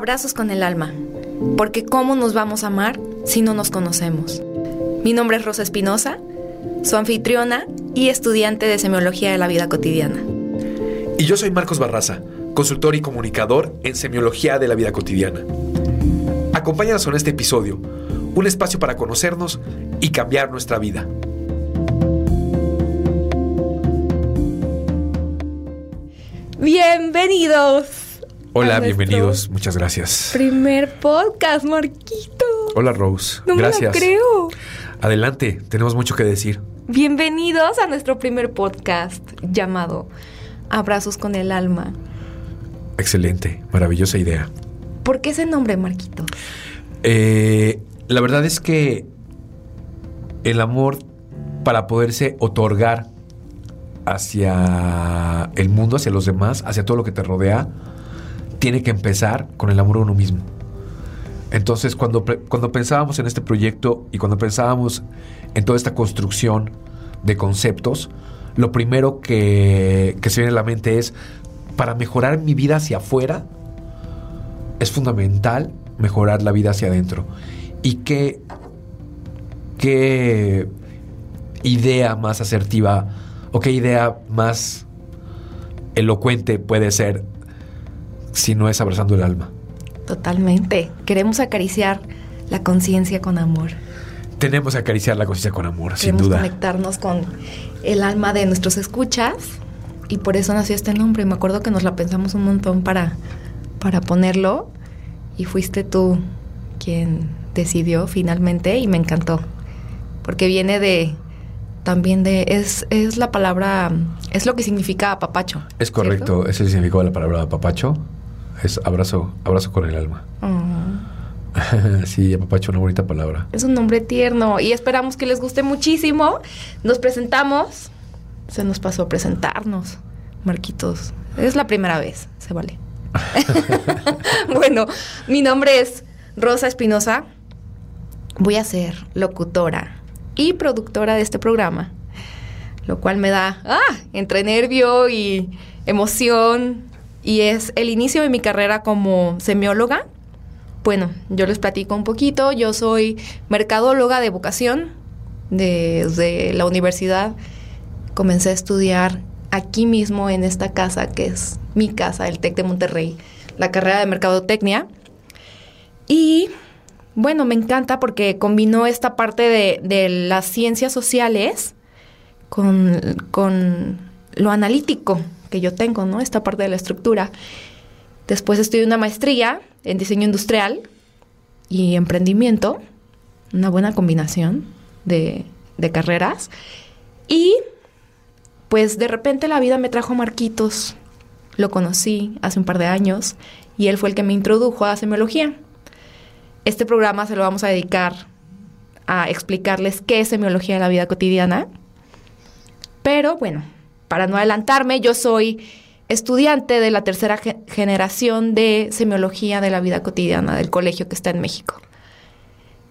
Abrazos con el alma, porque ¿cómo nos vamos a amar si no nos conocemos? Mi nombre es Rosa Espinosa, su anfitriona y estudiante de Semiología de la Vida Cotidiana. Y yo soy Marcos Barraza, consultor y comunicador en Semiología de la Vida Cotidiana. Acompáñanos en este episodio, un espacio para conocernos y cambiar nuestra vida. Bienvenidos Hola, bienvenidos. Muchas gracias. Primer podcast, Marquito. Hola, Rose. No gracias. Me lo creo. Adelante, tenemos mucho que decir. Bienvenidos a nuestro primer podcast llamado Abrazos con el alma. Excelente, maravillosa idea. ¿Por qué ese nombre, Marquito? Eh, la verdad es que el amor para poderse otorgar hacia el mundo, hacia los demás, hacia todo lo que te rodea, tiene que empezar con el amor a uno mismo. Entonces, cuando, cuando pensábamos en este proyecto y cuando pensábamos en toda esta construcción de conceptos, lo primero que, se viene a la mente es, para mejorar mi vida hacia afuera, es fundamental mejorar la vida hacia adentro. Y qué, qué idea más asertiva o qué idea más elocuente puede ser si no es abrazando el alma. Totalmente. Queremos acariciar la conciencia con amor. Tenemos que acariciar la conciencia con amor, sin duda. conectarnos con el alma de nuestros escuchas y por eso nació este nombre. Me acuerdo que nos la pensamos un montón para, para ponerlo y fuiste tú quien decidió finalmente y me encantó. Porque viene de también de es, es la palabra es lo que significa papacho. Es correcto, ese significado de la palabra papacho es abrazo, abrazo con el alma. Mm. sí, apapacho, una bonita palabra. Es un nombre tierno y esperamos que les guste muchísimo. Nos presentamos. Se nos pasó a presentarnos, Marquitos. Es la primera vez, se vale. bueno, mi nombre es Rosa Espinosa. Voy a ser locutora y productora de este programa, lo cual me da ah, entre nervio y emoción y es el inicio de mi carrera como semióloga. Bueno, yo les platico un poquito. Yo soy mercadóloga de vocación. Desde la universidad comencé a estudiar aquí mismo en esta casa que es mi casa, el TEC de Monterrey, la carrera de mercadotecnia. Y bueno, me encanta porque combinó esta parte de, de las ciencias sociales con lo analítico que yo tengo, ¿no? Esta parte de la estructura. Después estudié una maestría en diseño industrial y emprendimiento, una buena combinación de, carreras. Y pues de repente la vida me trajo a Marquitos. Lo conocí hace un par de años y él fue el que me introdujo a semiología. Este programa se lo vamos a dedicar a explicarles qué es semiología de la vida cotidiana. Pero bueno, para no adelantarme, yo soy estudiante de la tercera generación de semiología de la vida cotidiana del colegio que está en México.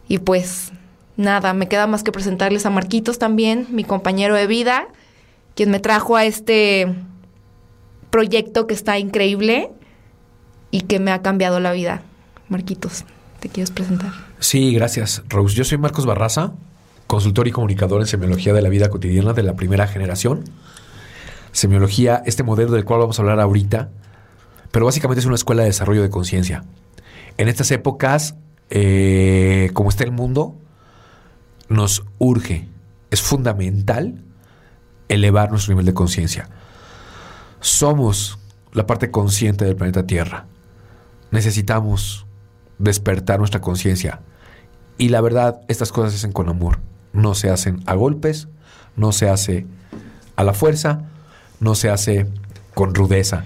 Y pues nada, me queda más que presentarles a Marquitos también, mi compañero de vida, quien me trajo a este proyecto que está increíble y que me ha cambiado la vida. Marquitos, ¿te quieres presentar? Sí, gracias, Rose. Yo soy Marcos Barraza, consultor y comunicador en semiología de la vida cotidiana de la primera generación semiología, este modelo del cual vamos a hablar ahorita, pero básicamente es una escuela de desarrollo de conciencia. En estas épocas, eh, como está el mundo, nos urge, es fundamental elevar nuestro nivel de conciencia. Somos la parte consciente del planeta Tierra. Necesitamos despertar nuestra conciencia. Y la verdad, estas cosas se hacen con amor. No se hacen a golpes, no se hace a la fuerza, no se hace con rudeza.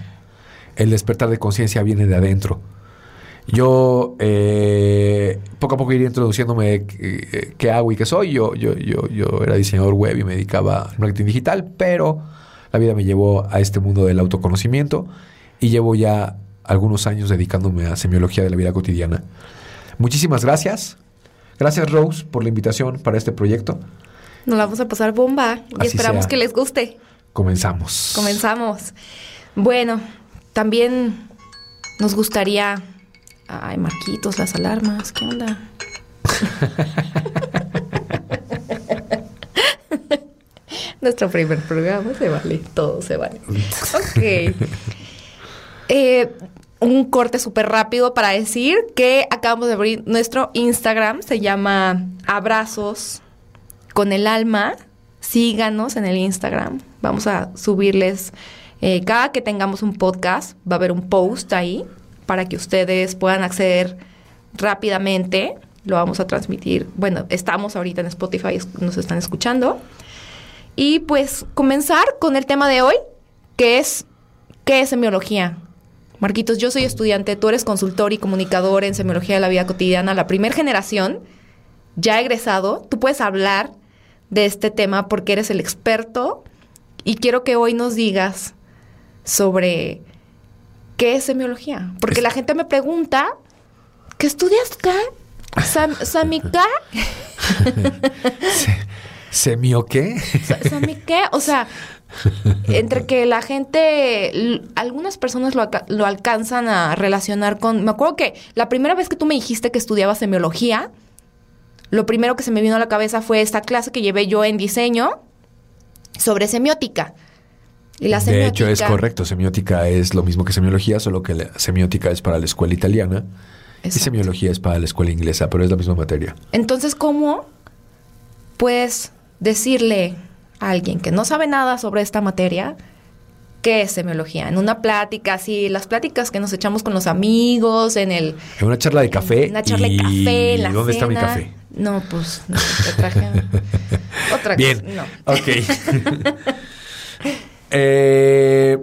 El despertar de conciencia viene de adentro. Yo eh, poco a poco iré introduciéndome qué, hago y qué soy. Yo, yo, yo, yo era diseñador web y me dedicaba al marketing digital, pero la vida me llevó a este mundo del autoconocimiento y llevo ya algunos años dedicándome a semiología de la vida cotidiana. Muchísimas gracias. Gracias Rose por la invitación para este proyecto. Nos vamos a pasar bomba y esperamos que les guste. Comenzamos. Comenzamos. Bueno, también nos gustaría Ay, Marquitos, las alarmas, ¿qué onda? Nuestro primer programa se vale, todo se vale. Ok. Eh, un corte súper rápido para decir que acabamos de abrir nuestro Instagram, se llama Abrazos con el alma. Síganos en el Instagram. Vamos a subirles eh, cada que tengamos un podcast, va a haber un post ahí para que ustedes puedan acceder rápidamente. Lo vamos a transmitir. Bueno, estamos ahorita en Spotify, nos están escuchando. Y pues comenzar con el tema de hoy, que es ¿qué es semiología? Marquitos, yo soy estudiante, tú eres consultor y comunicador en semiología de la vida cotidiana, la primera generación, ya egresado, tú puedes hablar de este tema porque eres el experto y quiero que hoy nos digas sobre qué es semiología, porque la gente me pregunta, ¿qué estudias acá? Sam, ¿Samica? ¿Semio qué? ¿Sami qué? O sea, entre que la gente, algunas personas lo, lo, alcanzan a relacionar con... Me acuerdo que la primera vez que tú me dijiste que estudiabas semiología, lo primero que se me vino a la cabeza fue esta clase que llevé yo en diseño sobre semiótica. Y la semiótica, de hecho, es correcto. Semiótica es lo mismo que semiología, solo que la semiótica es para la escuela italiana y semiología es para la escuela inglesa, pero es la misma materia. Entonces, ¿cómo puedes decirle a alguien que no sabe nada sobre esta materia qué es semiología? En una plática, así, las pláticas que nos echamos con los amigos, en el... En una charla de café. En una charla de café, en la ¿Dónde está mi café? No, pues, no, traje otra Bien. cosa. No. Ok. Eh,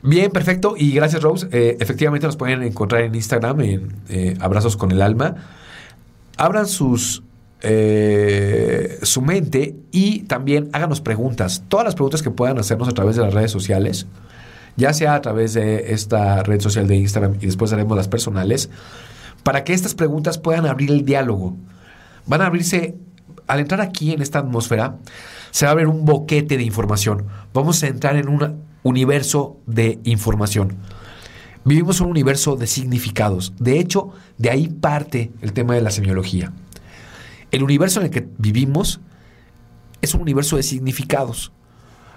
bien, perfecto. Y gracias, Rose. Eh, efectivamente nos pueden encontrar en Instagram en eh, Abrazos con el Alma. Abran sus su mente y también háganos preguntas. Todas las preguntas que puedan hacernos a través de las redes sociales, ya sea a través de esta red social de Instagram y después haremos las personales, para que estas preguntas puedan abrir el diálogo. Van a abrirse, al entrar aquí en esta atmósfera, se va a abrir un boquete de información. Vamos a entrar en un universo de información. Vivimos un universo de significados. De hecho, de ahí parte el tema de la semiología. El universo en el que vivimos es un universo de significados.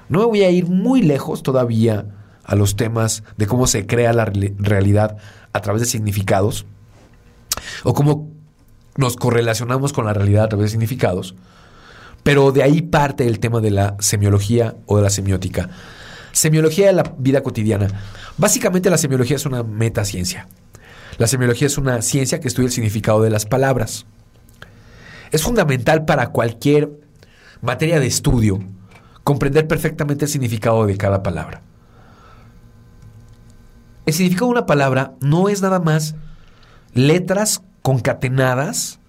No me voy a ir muy lejos todavía a los temas de cómo se crea la realidad a través de significados o cómo nos correlacionamos con la realidad a través de significados. Pero de ahí parte el tema de la semiología o de la semiótica. Semiología de la vida cotidiana. Básicamente la semiología es una metaciencia. La semiología es una ciencia que estudia el significado de las palabras. Es fundamental para cualquier materia de estudio comprender perfectamente el significado de cada palabra. El significado de una palabra no es nada más letras concatenadas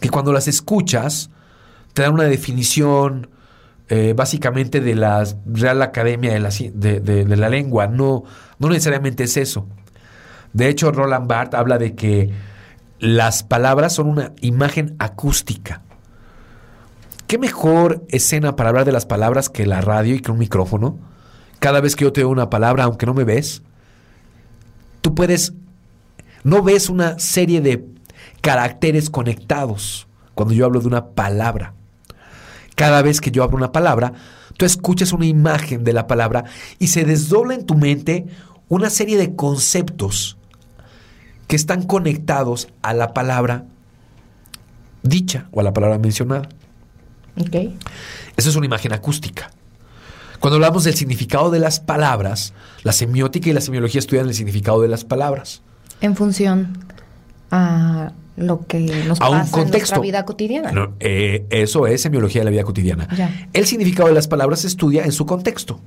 que cuando las escuchas te dan una definición eh, básicamente de la Real Academia de la, de, la Lengua. No, no necesariamente es eso. De hecho, Roland Barthes habla de que las palabras son una imagen acústica. ¿Qué mejor escena para hablar de las palabras que la radio y que un micrófono? Cada vez que yo te doy una palabra, aunque no me ves, tú puedes, no ves una serie de caracteres conectados cuando yo hablo de una palabra. Cada vez que yo abro una palabra, tú escuchas una imagen de la palabra y se desdobla en tu mente una serie de conceptos que están conectados a la palabra dicha o a la palabra mencionada. Okay. Eso es una imagen acústica. Cuando hablamos del significado de las palabras, la semiótica y la semiología estudian el significado de las palabras. En función a lo que nos pasa en nuestra vida cotidiana. Eh, eso es semiología de la vida cotidiana. El significado de las palabras se estudia en su contexto.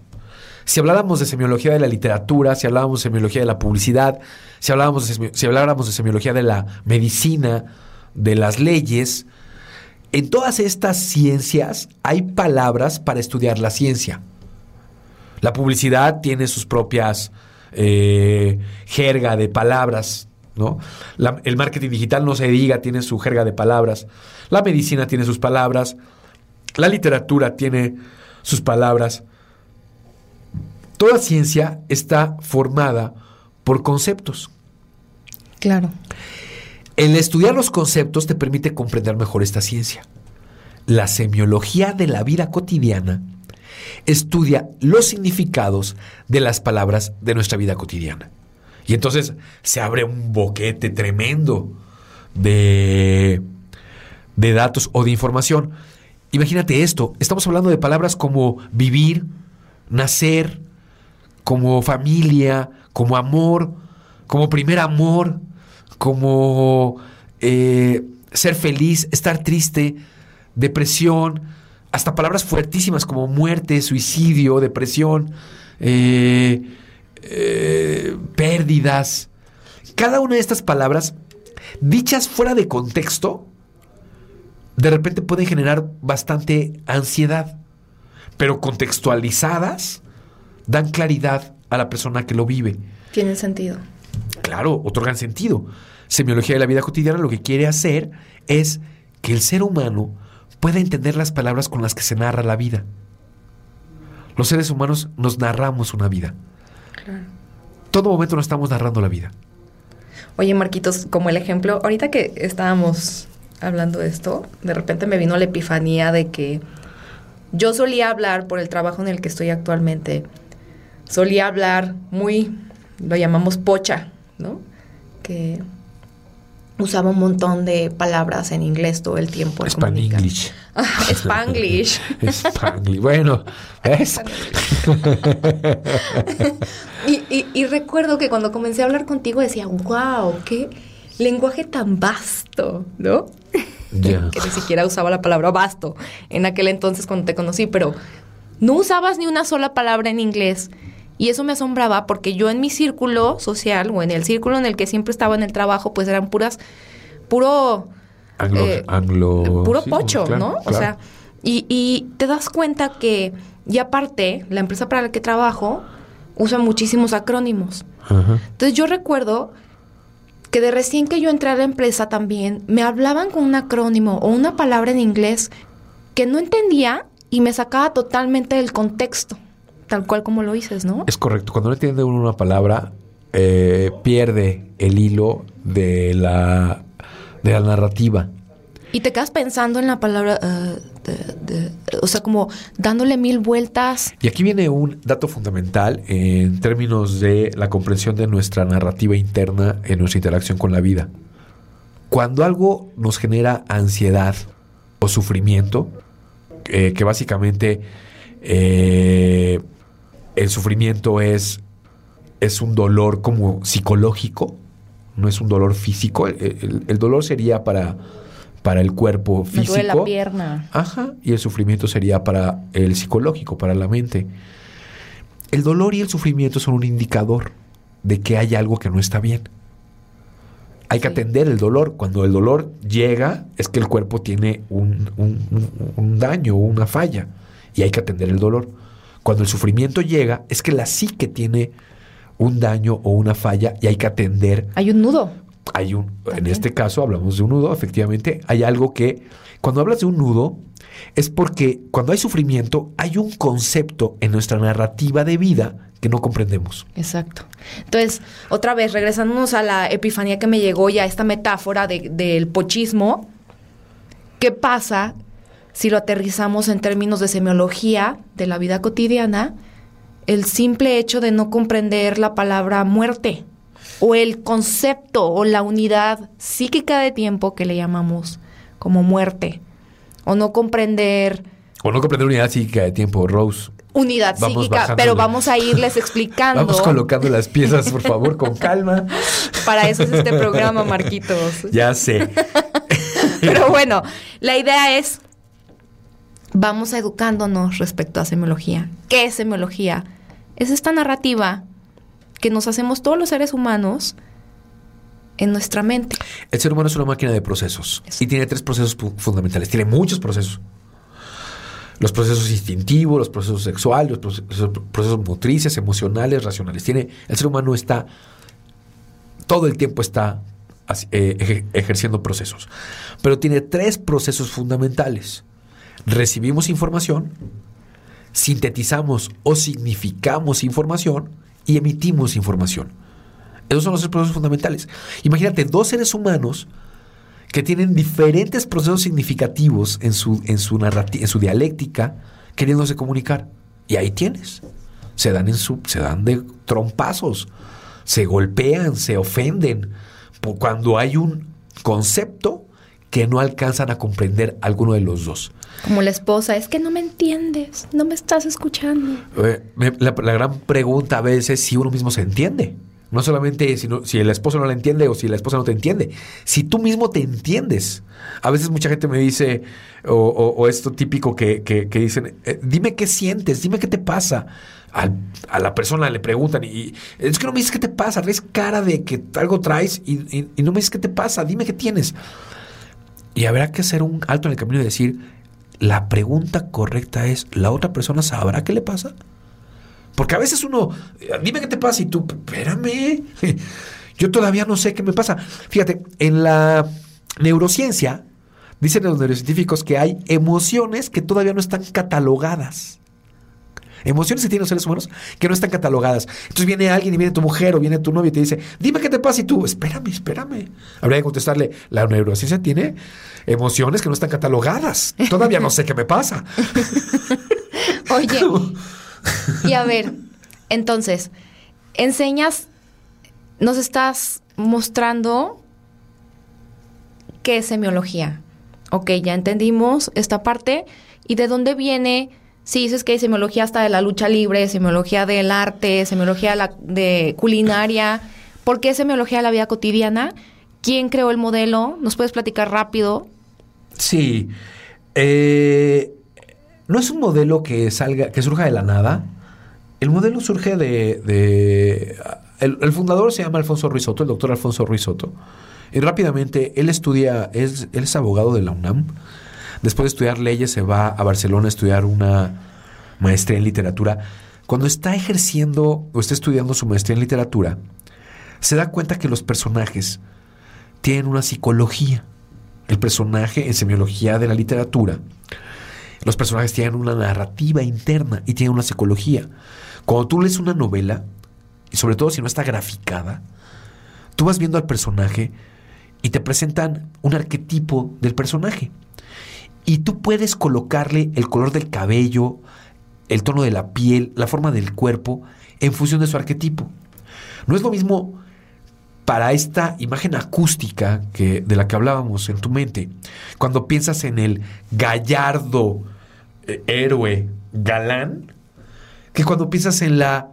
Si habláramos de semiología de la literatura, si hablábamos de semiología de la publicidad, si, hablábamos si habláramos de semiología de la medicina, de las leyes, en todas estas ciencias hay palabras para estudiar la ciencia. La publicidad tiene sus propias eh, jerga de palabras ¿no? el marketing digital no se diga, tiene su jerga de palabras. La medicina tiene sus palabras. La literatura tiene sus palabras. Toda ciencia está formada por conceptos. Claro. El estudiar los conceptos te permite comprender mejor esta ciencia. La semiología de la vida cotidiana estudia los significados de las palabras de nuestra vida cotidiana. Y entonces se abre un boquete tremendo de, de datos o de información. Imagínate esto, estamos hablando de palabras como vivir, nacer, como familia, como amor, como primer amor, como eh, ser feliz, estar triste, depresión, hasta palabras fuertísimas como muerte, suicidio, depresión, eh, eh, pérdidas. Cada una de estas palabras, dichas fuera de contexto, de repente pueden generar bastante ansiedad, pero contextualizadas dan claridad a la persona que lo vive. Tienen sentido. Claro, otorgan sentido. Semiología de la vida cotidiana lo que quiere hacer es que el ser humano pueda entender las palabras con las que se narra la vida. Los seres humanos nos narramos una vida. Claro. Todo momento nos estamos narrando la vida. Oye, Marquitos, como el ejemplo, ahorita que estábamos hablando de esto, de repente me vino la epifanía de que yo solía hablar por el trabajo en el que estoy actualmente, solía hablar muy, lo llamamos pocha, ¿no? Que usaba un montón de palabras en inglés todo el tiempo. Spanglish. Ah, Spanglish. Spanglish. Bueno, ¿ves? y, y, recuerdo que cuando comencé a hablar contigo decía, wow, qué lenguaje tan vasto, ¿no? que ni siquiera usaba la palabra vasto en aquel entonces cuando te conocí, pero no usabas ni una sola palabra en inglés. Y eso me asombraba porque yo en mi círculo social o en el círculo en el que siempre estaba en el trabajo, pues eran puras, puro... Anglo, eh, puro pocho, ¿no? O sea, y, y te das cuenta que, y aparte, la empresa para la que trabajo usa muchísimos acrónimos. Entonces yo recuerdo que de recién que yo entré a la empresa también, me hablaban con un acrónimo o una palabra en inglés que no entendía y me sacaba totalmente del contexto tal cual como lo dices, ¿no? Es correcto. Cuando no entiende uno una palabra, eh, pierde el hilo de la, de la narrativa. Y te quedas pensando en la palabra, eh, o sea, como dándole mil vueltas. Y aquí viene un dato fundamental en términos de la comprensión de nuestra narrativa interna en nuestra interacción con la vida. Cuando algo nos genera ansiedad o sufrimiento, eh, que básicamente el sufrimiento es, es un dolor como psicológico, no es un dolor físico. El, dolor sería para, para el cuerpo físico. Me duele la pierna. Ajá. Y el sufrimiento sería para el psicológico, para la mente. El dolor y el sufrimiento son un indicador de que hay algo que no está bien. Hay que atender el dolor. Cuando el dolor llega, es que el cuerpo tiene un, un, un daño o una falla. Y hay que atender el dolor. Cuando el sufrimiento llega, es que la psique tiene un daño o una falla y hay que atender. Hay un nudo. Hay un, en este caso hablamos de un nudo, efectivamente, hay algo que, cuando hablas de un nudo, es porque cuando hay sufrimiento hay un concepto en nuestra narrativa de vida que no comprendemos. Exacto. Entonces, otra vez, regresándonos a la epifanía que me llegó ya, esta metáfora del pochismo, ¿qué pasa si lo aterrizamos en términos de semiología de la vida cotidiana, el simple hecho de no comprender la palabra muerte o el concepto o la unidad psíquica de tiempo que le llamamos como muerte o no comprender o no comprender unidad psíquica de tiempo, Rose. Unidad psíquica, pero vamos a irles explicando. Vamos colocando las piezas, por favor, con calma. Para eso es este programa, Marquitos. Ya sé. pero bueno, la idea es vamos educándonos respecto a semiología. ¿Qué es semiología? Es esta narrativa que nos hacemos todos los seres humanos en nuestra mente. El ser humano es una máquina de procesos y tiene tres procesos fundamentales. Tiene muchos procesos. Los procesos instintivos, los procesos sexuales, los procesos, motrices, emocionales, racionales. Tiene, el ser humano está, todo el tiempo está eh, ejerciendo procesos. Pero tiene tres procesos fundamentales recibimos información, sintetizamos o significamos información y emitimos información. Esos son los tres procesos fundamentales. Imagínate dos seres humanos que tienen diferentes procesos significativos en su, en su, en su dialéctica, queriéndose comunicar. Y ahí tienes. Se dan, en su, se dan de trompazos, se golpean, se ofenden, cuando hay un concepto que no alcanzan a comprender alguno de los dos. Como la esposa, es que no me entiendes, no me estás escuchando. Eh, la, gran pregunta a veces es si uno mismo se entiende. No solamente si, si el esposo no la entiende o si la esposa no te entiende, si tú mismo te entiendes. A veces mucha gente me dice, o, esto típico que, que, dicen, eh, dime qué sientes, dime qué te pasa. a la persona le preguntan, y es que no me dices qué te pasa, ves cara de que algo traes y, y no me dices qué te pasa, dime qué tienes. Y habrá que hacer un alto en el camino y decir, la pregunta correcta es, ¿la otra persona sabrá qué le pasa? Porque a veces uno, dime qué te pasa y tú, espérame, yo todavía no sé qué me pasa. Fíjate, en la neurociencia, dicen los neurocientíficos que hay emociones que todavía no están catalogadas. Emociones que tienen los seres humanos que no están catalogadas. Entonces viene alguien y viene tu mujer o viene tu novio y te dice, dime qué te pasa y tú, espérame, espérame. Habría que contestarle, la neurociencia tiene emociones que no están catalogadas. Todavía no sé qué me pasa. Oye, y a ver, entonces, enseñas, nos estás mostrando qué es semiología. Ok, ya entendimos esta parte. ¿Y de dónde viene? Si dices que hay semiología hasta de la lucha libre, semiología del arte, semiología de culinaria. ¿Por qué semiología de la vida cotidiana? ¿Quién creó el modelo? ¿Nos puedes platicar rápido? Sí. Eh, no es un modelo que salga, que surja de la nada. El modelo surge de. el, fundador se llama Alfonso Ruizotto, el doctor Alfonso Ruizotto. Y rápidamente él estudia, es, él es abogado de la UNAM. Después de estudiar leyes, se va a Barcelona a estudiar una maestría en literatura. Cuando está ejerciendo o está estudiando su maestría en literatura, se da cuenta que los personajes tienen una psicología. El personaje en semiología de la literatura los personajes tienen una narrativa interna y tienen una psicología. Cuando tú lees una novela, y sobre todo si no está graficada, tú vas viendo al personaje y te presentan un arquetipo del personaje. Y tú puedes colocarle el color del cabello, el tono de la piel, la forma del cuerpo, en función de su arquetipo. No es lo mismo para esta imagen acústica que, de la que hablábamos en tu mente, cuando piensas en el gallardo eh, héroe galán, que cuando piensas en la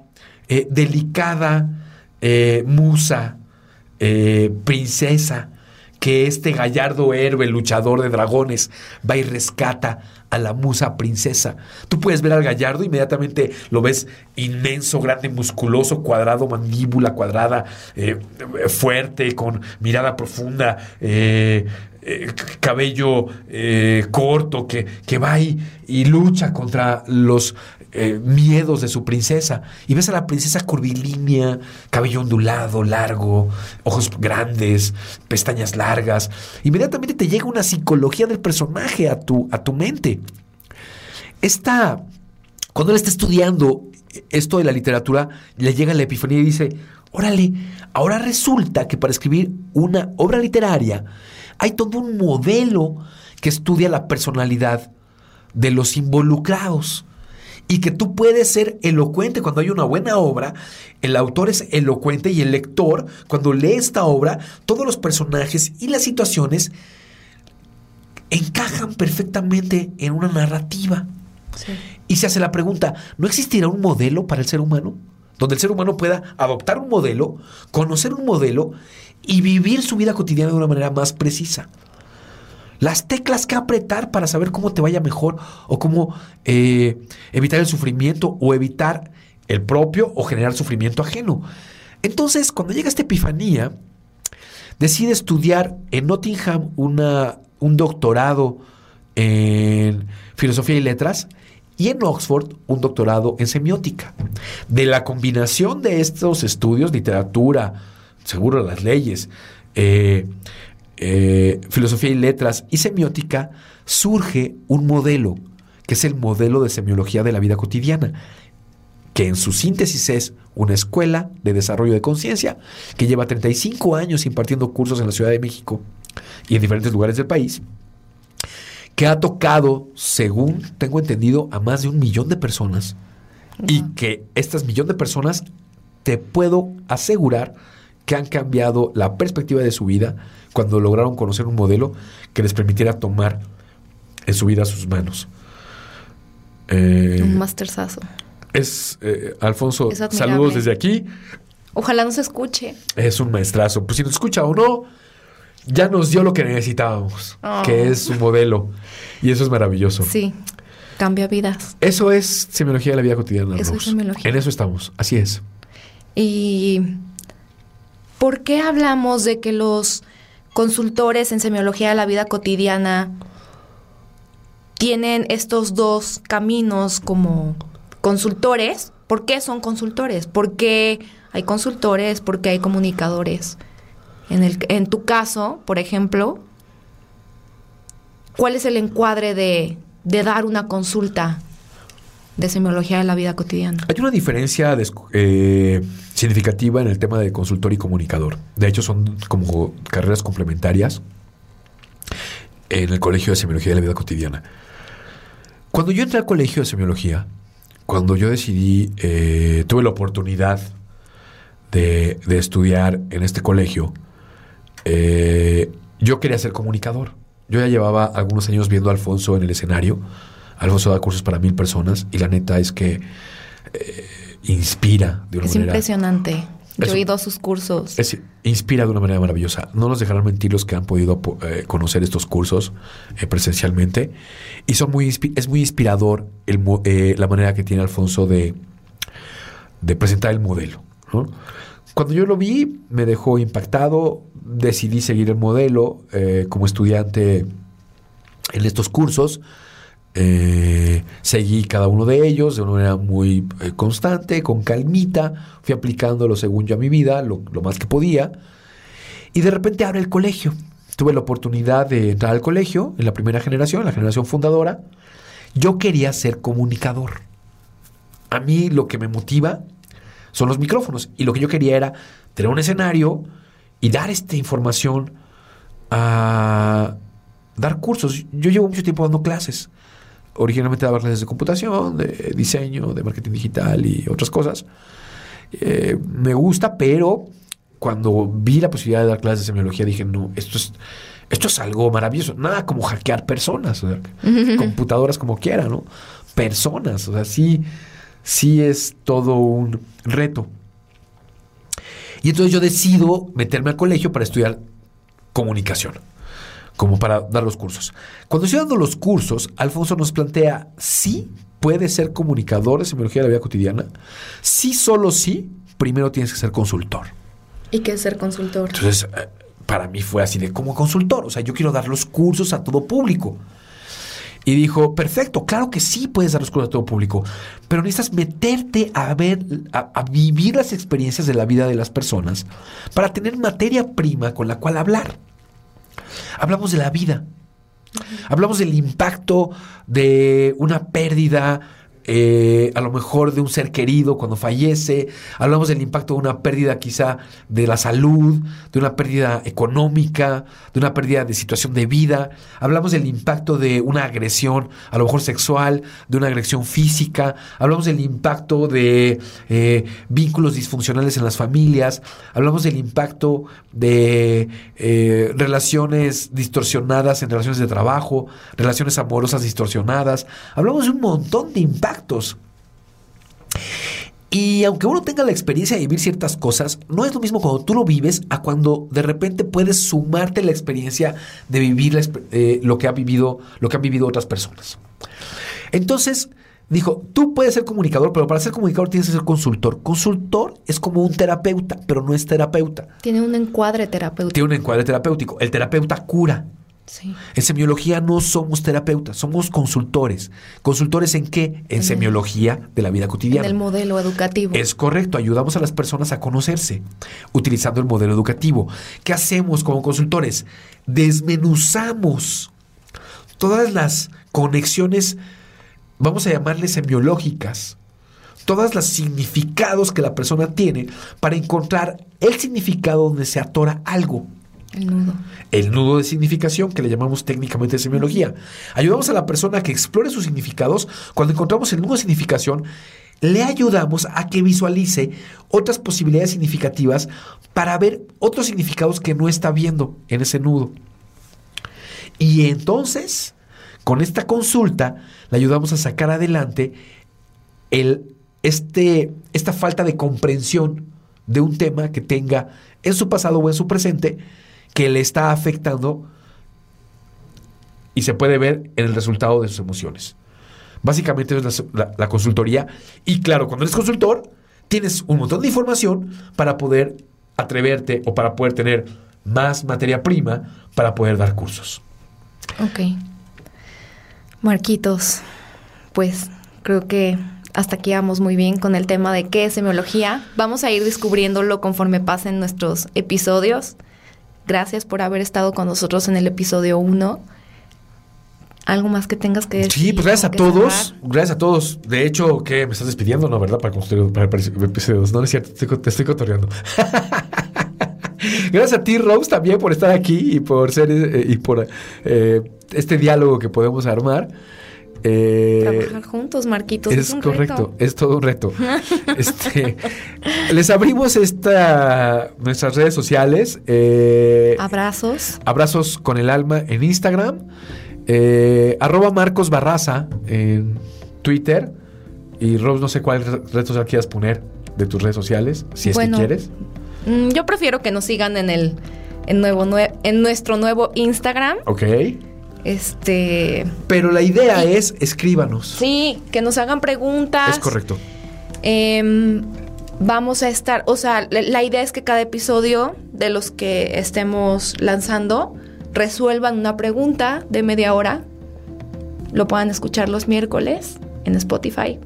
eh, delicada eh, musa, princesa, que este gallardo héroe, luchador de dragones, va y rescata a la musa princesa. Tú puedes ver al gallardo, inmediatamente lo ves inmenso, grande, musculoso, cuadrado, mandíbula cuadrada, fuerte, con mirada profunda, eh, cabello eh, corto que, que, va y, y, lucha contra los eh, miedos de su princesa. Y ves a la princesa curvilínea, cabello ondulado, largo, ojos grandes, pestañas largas. Inmediatamente te llega una psicología del personaje a tu, a tu mente. Esta, cuando él está estudiando esto de la literatura, le llega la epifanía y dice, órale, ahora resulta que para escribir una obra literaria, hay todo un modelo que estudia la personalidad de los involucrados y que tú puedes ser elocuente cuando hay una buena obra, el autor es elocuente y el lector, cuando lee esta obra, todos los personajes y las situaciones encajan perfectamente en una narrativa. Y se hace la pregunta, ¿no existirá un modelo para el ser humano? Donde el ser humano pueda adoptar un modelo, conocer un modelo y vivir su vida cotidiana de una manera más precisa. Las teclas que apretar para saber cómo te vaya mejor o cómo eh, evitar el sufrimiento o evitar el propio o generar sufrimiento ajeno. Entonces, cuando llega esta epifanía, decide estudiar en Nottingham una, un doctorado en filosofía y letras y en Oxford un doctorado en semiótica. De la combinación de estos estudios, literatura, seguro las leyes, eh, eh, filosofía y letras y semiótica, surge un modelo, que es el modelo de semiología de la vida cotidiana, que en su síntesis es una escuela de desarrollo de conciencia que lleva 35 años impartiendo cursos en la Ciudad de México y en diferentes lugares del país, que ha tocado, según tengo entendido, a más de un millón de personas y que estas millón de personas te puedo asegurar que han cambiado la perspectiva de su vida cuando lograron conocer un modelo que les permitiera tomar en su vida sus manos. Eh, un masterzazo. Es, eh, Alfonso, saludos desde aquí. Ojalá nos escuche. Es un maestrazo. Pues si nos escucha o no, ya nos dio lo que necesitábamos, que oh. es su modelo. Y eso es maravilloso. Sí, cambia vidas. Eso es semiología de la vida cotidiana. Eso es semiología. En eso estamos, así es. ¿Y por qué hablamos de que los consultores en semiología de la vida cotidiana tienen estos dos caminos como consultores? ¿Por qué son consultores? ¿Por qué hay consultores? ¿Por qué hay comunicadores? En, el, en tu caso, por ejemplo, ¿cuál es el encuadre de, dar una consulta de semiología de la vida cotidiana? Hay una diferencia eh, significativa en el tema de consultor y comunicador. De hecho, son como carreras complementarias en el Colegio de Semiología de la Vida Cotidiana. Cuando yo entré al Colegio de Semiología, cuando yo decidí, eh, tuve la oportunidad de, estudiar en este colegio, eh, yo quería ser comunicador. Yo ya llevaba algunos años viendo a Alfonso en el escenario. Alfonso da cursos para mil personas y la neta es que eh, inspira de una es manera. Es impresionante. Yo he ido a sus cursos. inspira de una manera maravillosa. No nos dejarán mentir los que han podido eh, conocer estos cursos presencialmente. Y son muy es muy inspirador la manera que tiene Alfonso de, de presentar el modelo. Cuando yo lo vi, me dejó impactado, decidí seguir el modelo eh, como estudiante en estos cursos. Eh, seguí cada uno de ellos de una manera muy eh, constante, con calmita, fui aplicándolo según yo a mi vida, lo, más que podía. Y de repente abre el colegio. Tuve la oportunidad de entrar al colegio en la primera generación, la generación fundadora. Yo quería ser comunicador. A mí lo que me motiva son los micrófonos. Y lo que yo quería era tener un escenario y dar esta información a dar cursos. Yo llevo mucho tiempo dando clases. Originalmente daba clases de computación, de diseño, de marketing digital y otras cosas. Eh, me gusta, pero cuando vi la posibilidad de dar clases de semiología dije, no, esto es, esto es algo maravilloso. Nada como hackear personas, computadoras como quiera, ¿no? Personas, o sea, sí sí es todo un reto. Y entonces yo decido meterme al colegio para estudiar comunicación, como para dar los cursos. Cuando estoy dando los cursos, Alfonso nos plantea, sí, puede ser comunicador de semiología de la vida cotidiana, sí, solo sí, primero tienes que ser consultor. ¿Y qué es ser consultor? Entonces, eh, para mí fue así de como consultor, o sea, yo quiero dar los cursos a todo público. Y dijo, perfecto, claro que sí puedes dar los cursos a todo público, pero necesitas meterte a ver, a, vivir las experiencias de la vida de las personas para tener materia prima con la cual hablar. Hablamos de la vida. Hablamos del impacto de una pérdida eh, a lo mejor de un ser querido cuando fallece, hablamos del impacto de una pérdida quizá de la salud, de una pérdida económica, de una pérdida de situación de vida, hablamos del impacto de una agresión, a lo mejor sexual, de una agresión física, hablamos del impacto de eh, vínculos disfuncionales en las familias, hablamos del impacto de eh, relaciones distorsionadas en relaciones de trabajo, relaciones amorosas distorsionadas, hablamos de un montón de impactos y aunque uno tenga la experiencia de vivir ciertas cosas, no es lo mismo cuando tú lo vives a cuando de repente puedes sumarte la experiencia de vivir eh, lo que ha vivido, lo que han vivido otras personas. Entonces, dijo, tú puedes ser comunicador, pero para ser comunicador tienes que ser consultor. Consultor es como un terapeuta, pero no es terapeuta. Tiene un encuadre terapéutico. Tiene un encuadre terapéutico. El terapeuta cura. En semiología no somos terapeutas, somos consultores. ¿Consultores en qué? En, semiología de la vida cotidiana. En el modelo educativo. Es correcto, ayudamos a las personas a conocerse utilizando el modelo educativo. ¿Qué hacemos como consultores? Desmenuzamos todas las conexiones, vamos a llamarles semiológicas, todos los significados que la persona tiene para encontrar el significado donde se atora algo. El nudo. De significación que le llamamos técnicamente semiología. Ayudamos a la persona que explore sus significados. Cuando encontramos el nudo de significación, le ayudamos a que visualice otras posibilidades significativas para ver otros significados que no está viendo en ese nudo. Y entonces, con esta consulta, le ayudamos a sacar adelante el, este, esta falta de comprensión de un tema que tenga en su pasado o en su presente que le está afectando y se puede ver en el resultado de sus emociones. Básicamente es la, consultoría. Y claro, cuando eres consultor, tienes un montón de información para poder atreverte o para poder tener más materia prima para poder dar cursos. Ok. Marquitos, pues creo que hasta aquí vamos muy bien con el tema de qué es semiología. Vamos a ir descubriéndolo conforme pasen nuestros episodios. Gracias por haber estado con nosotros en el episodio 1. ¿Algo más que tengas que decir? Sí, pues gracias a todos. Gracias a todos. De hecho, ¿qué? Me estás despidiendo, ¿no? ¿Verdad? Para construir para el episodio 2. No, no es cierto. Te, estoy cotorreando. gracias a ti, Rose, también por estar aquí y por ser eh, y por eh, este diálogo que podemos armar. Eh, Trabajar juntos, Marquitos. Es, correcto, es todo un reto. este, les abrimos esta nuestras redes sociales. Eh, abrazos. Abrazos con el alma en Instagram. Eh, arroba Marcos Barraza en Twitter. Y Rose, no sé cuál red social quieras poner de tus redes sociales, si es que quieres. Mm, yo prefiero que nos sigan en el en, nuevo, en nuestro nuevo Instagram. Ok. Este. Pero la idea es escríbanos. Sí, que nos hagan preguntas. Es correcto. Em, vamos a estar, o sea, la idea es que cada episodio de los que estemos lanzando resuelvan una pregunta de media hora. Lo puedan escuchar los miércoles en Spotify.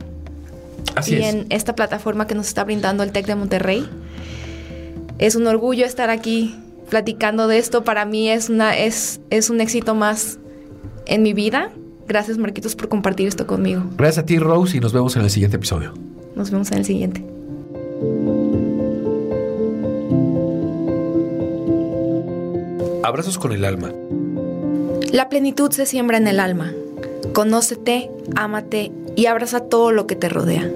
Así y en esta plataforma que nos está brindando el TEC de Monterrey. Es un orgullo estar aquí platicando de esto. Para mí es, una, es, es un éxito más en mi vida. Gracias, Marquitos, por compartir esto conmigo. Gracias a ti, Rose, y nos vemos en el siguiente episodio. Nos vemos en el siguiente. Abrazos con el alma. La plenitud se siembra en el alma. Conócete, ámate y abraza todo lo que te rodea.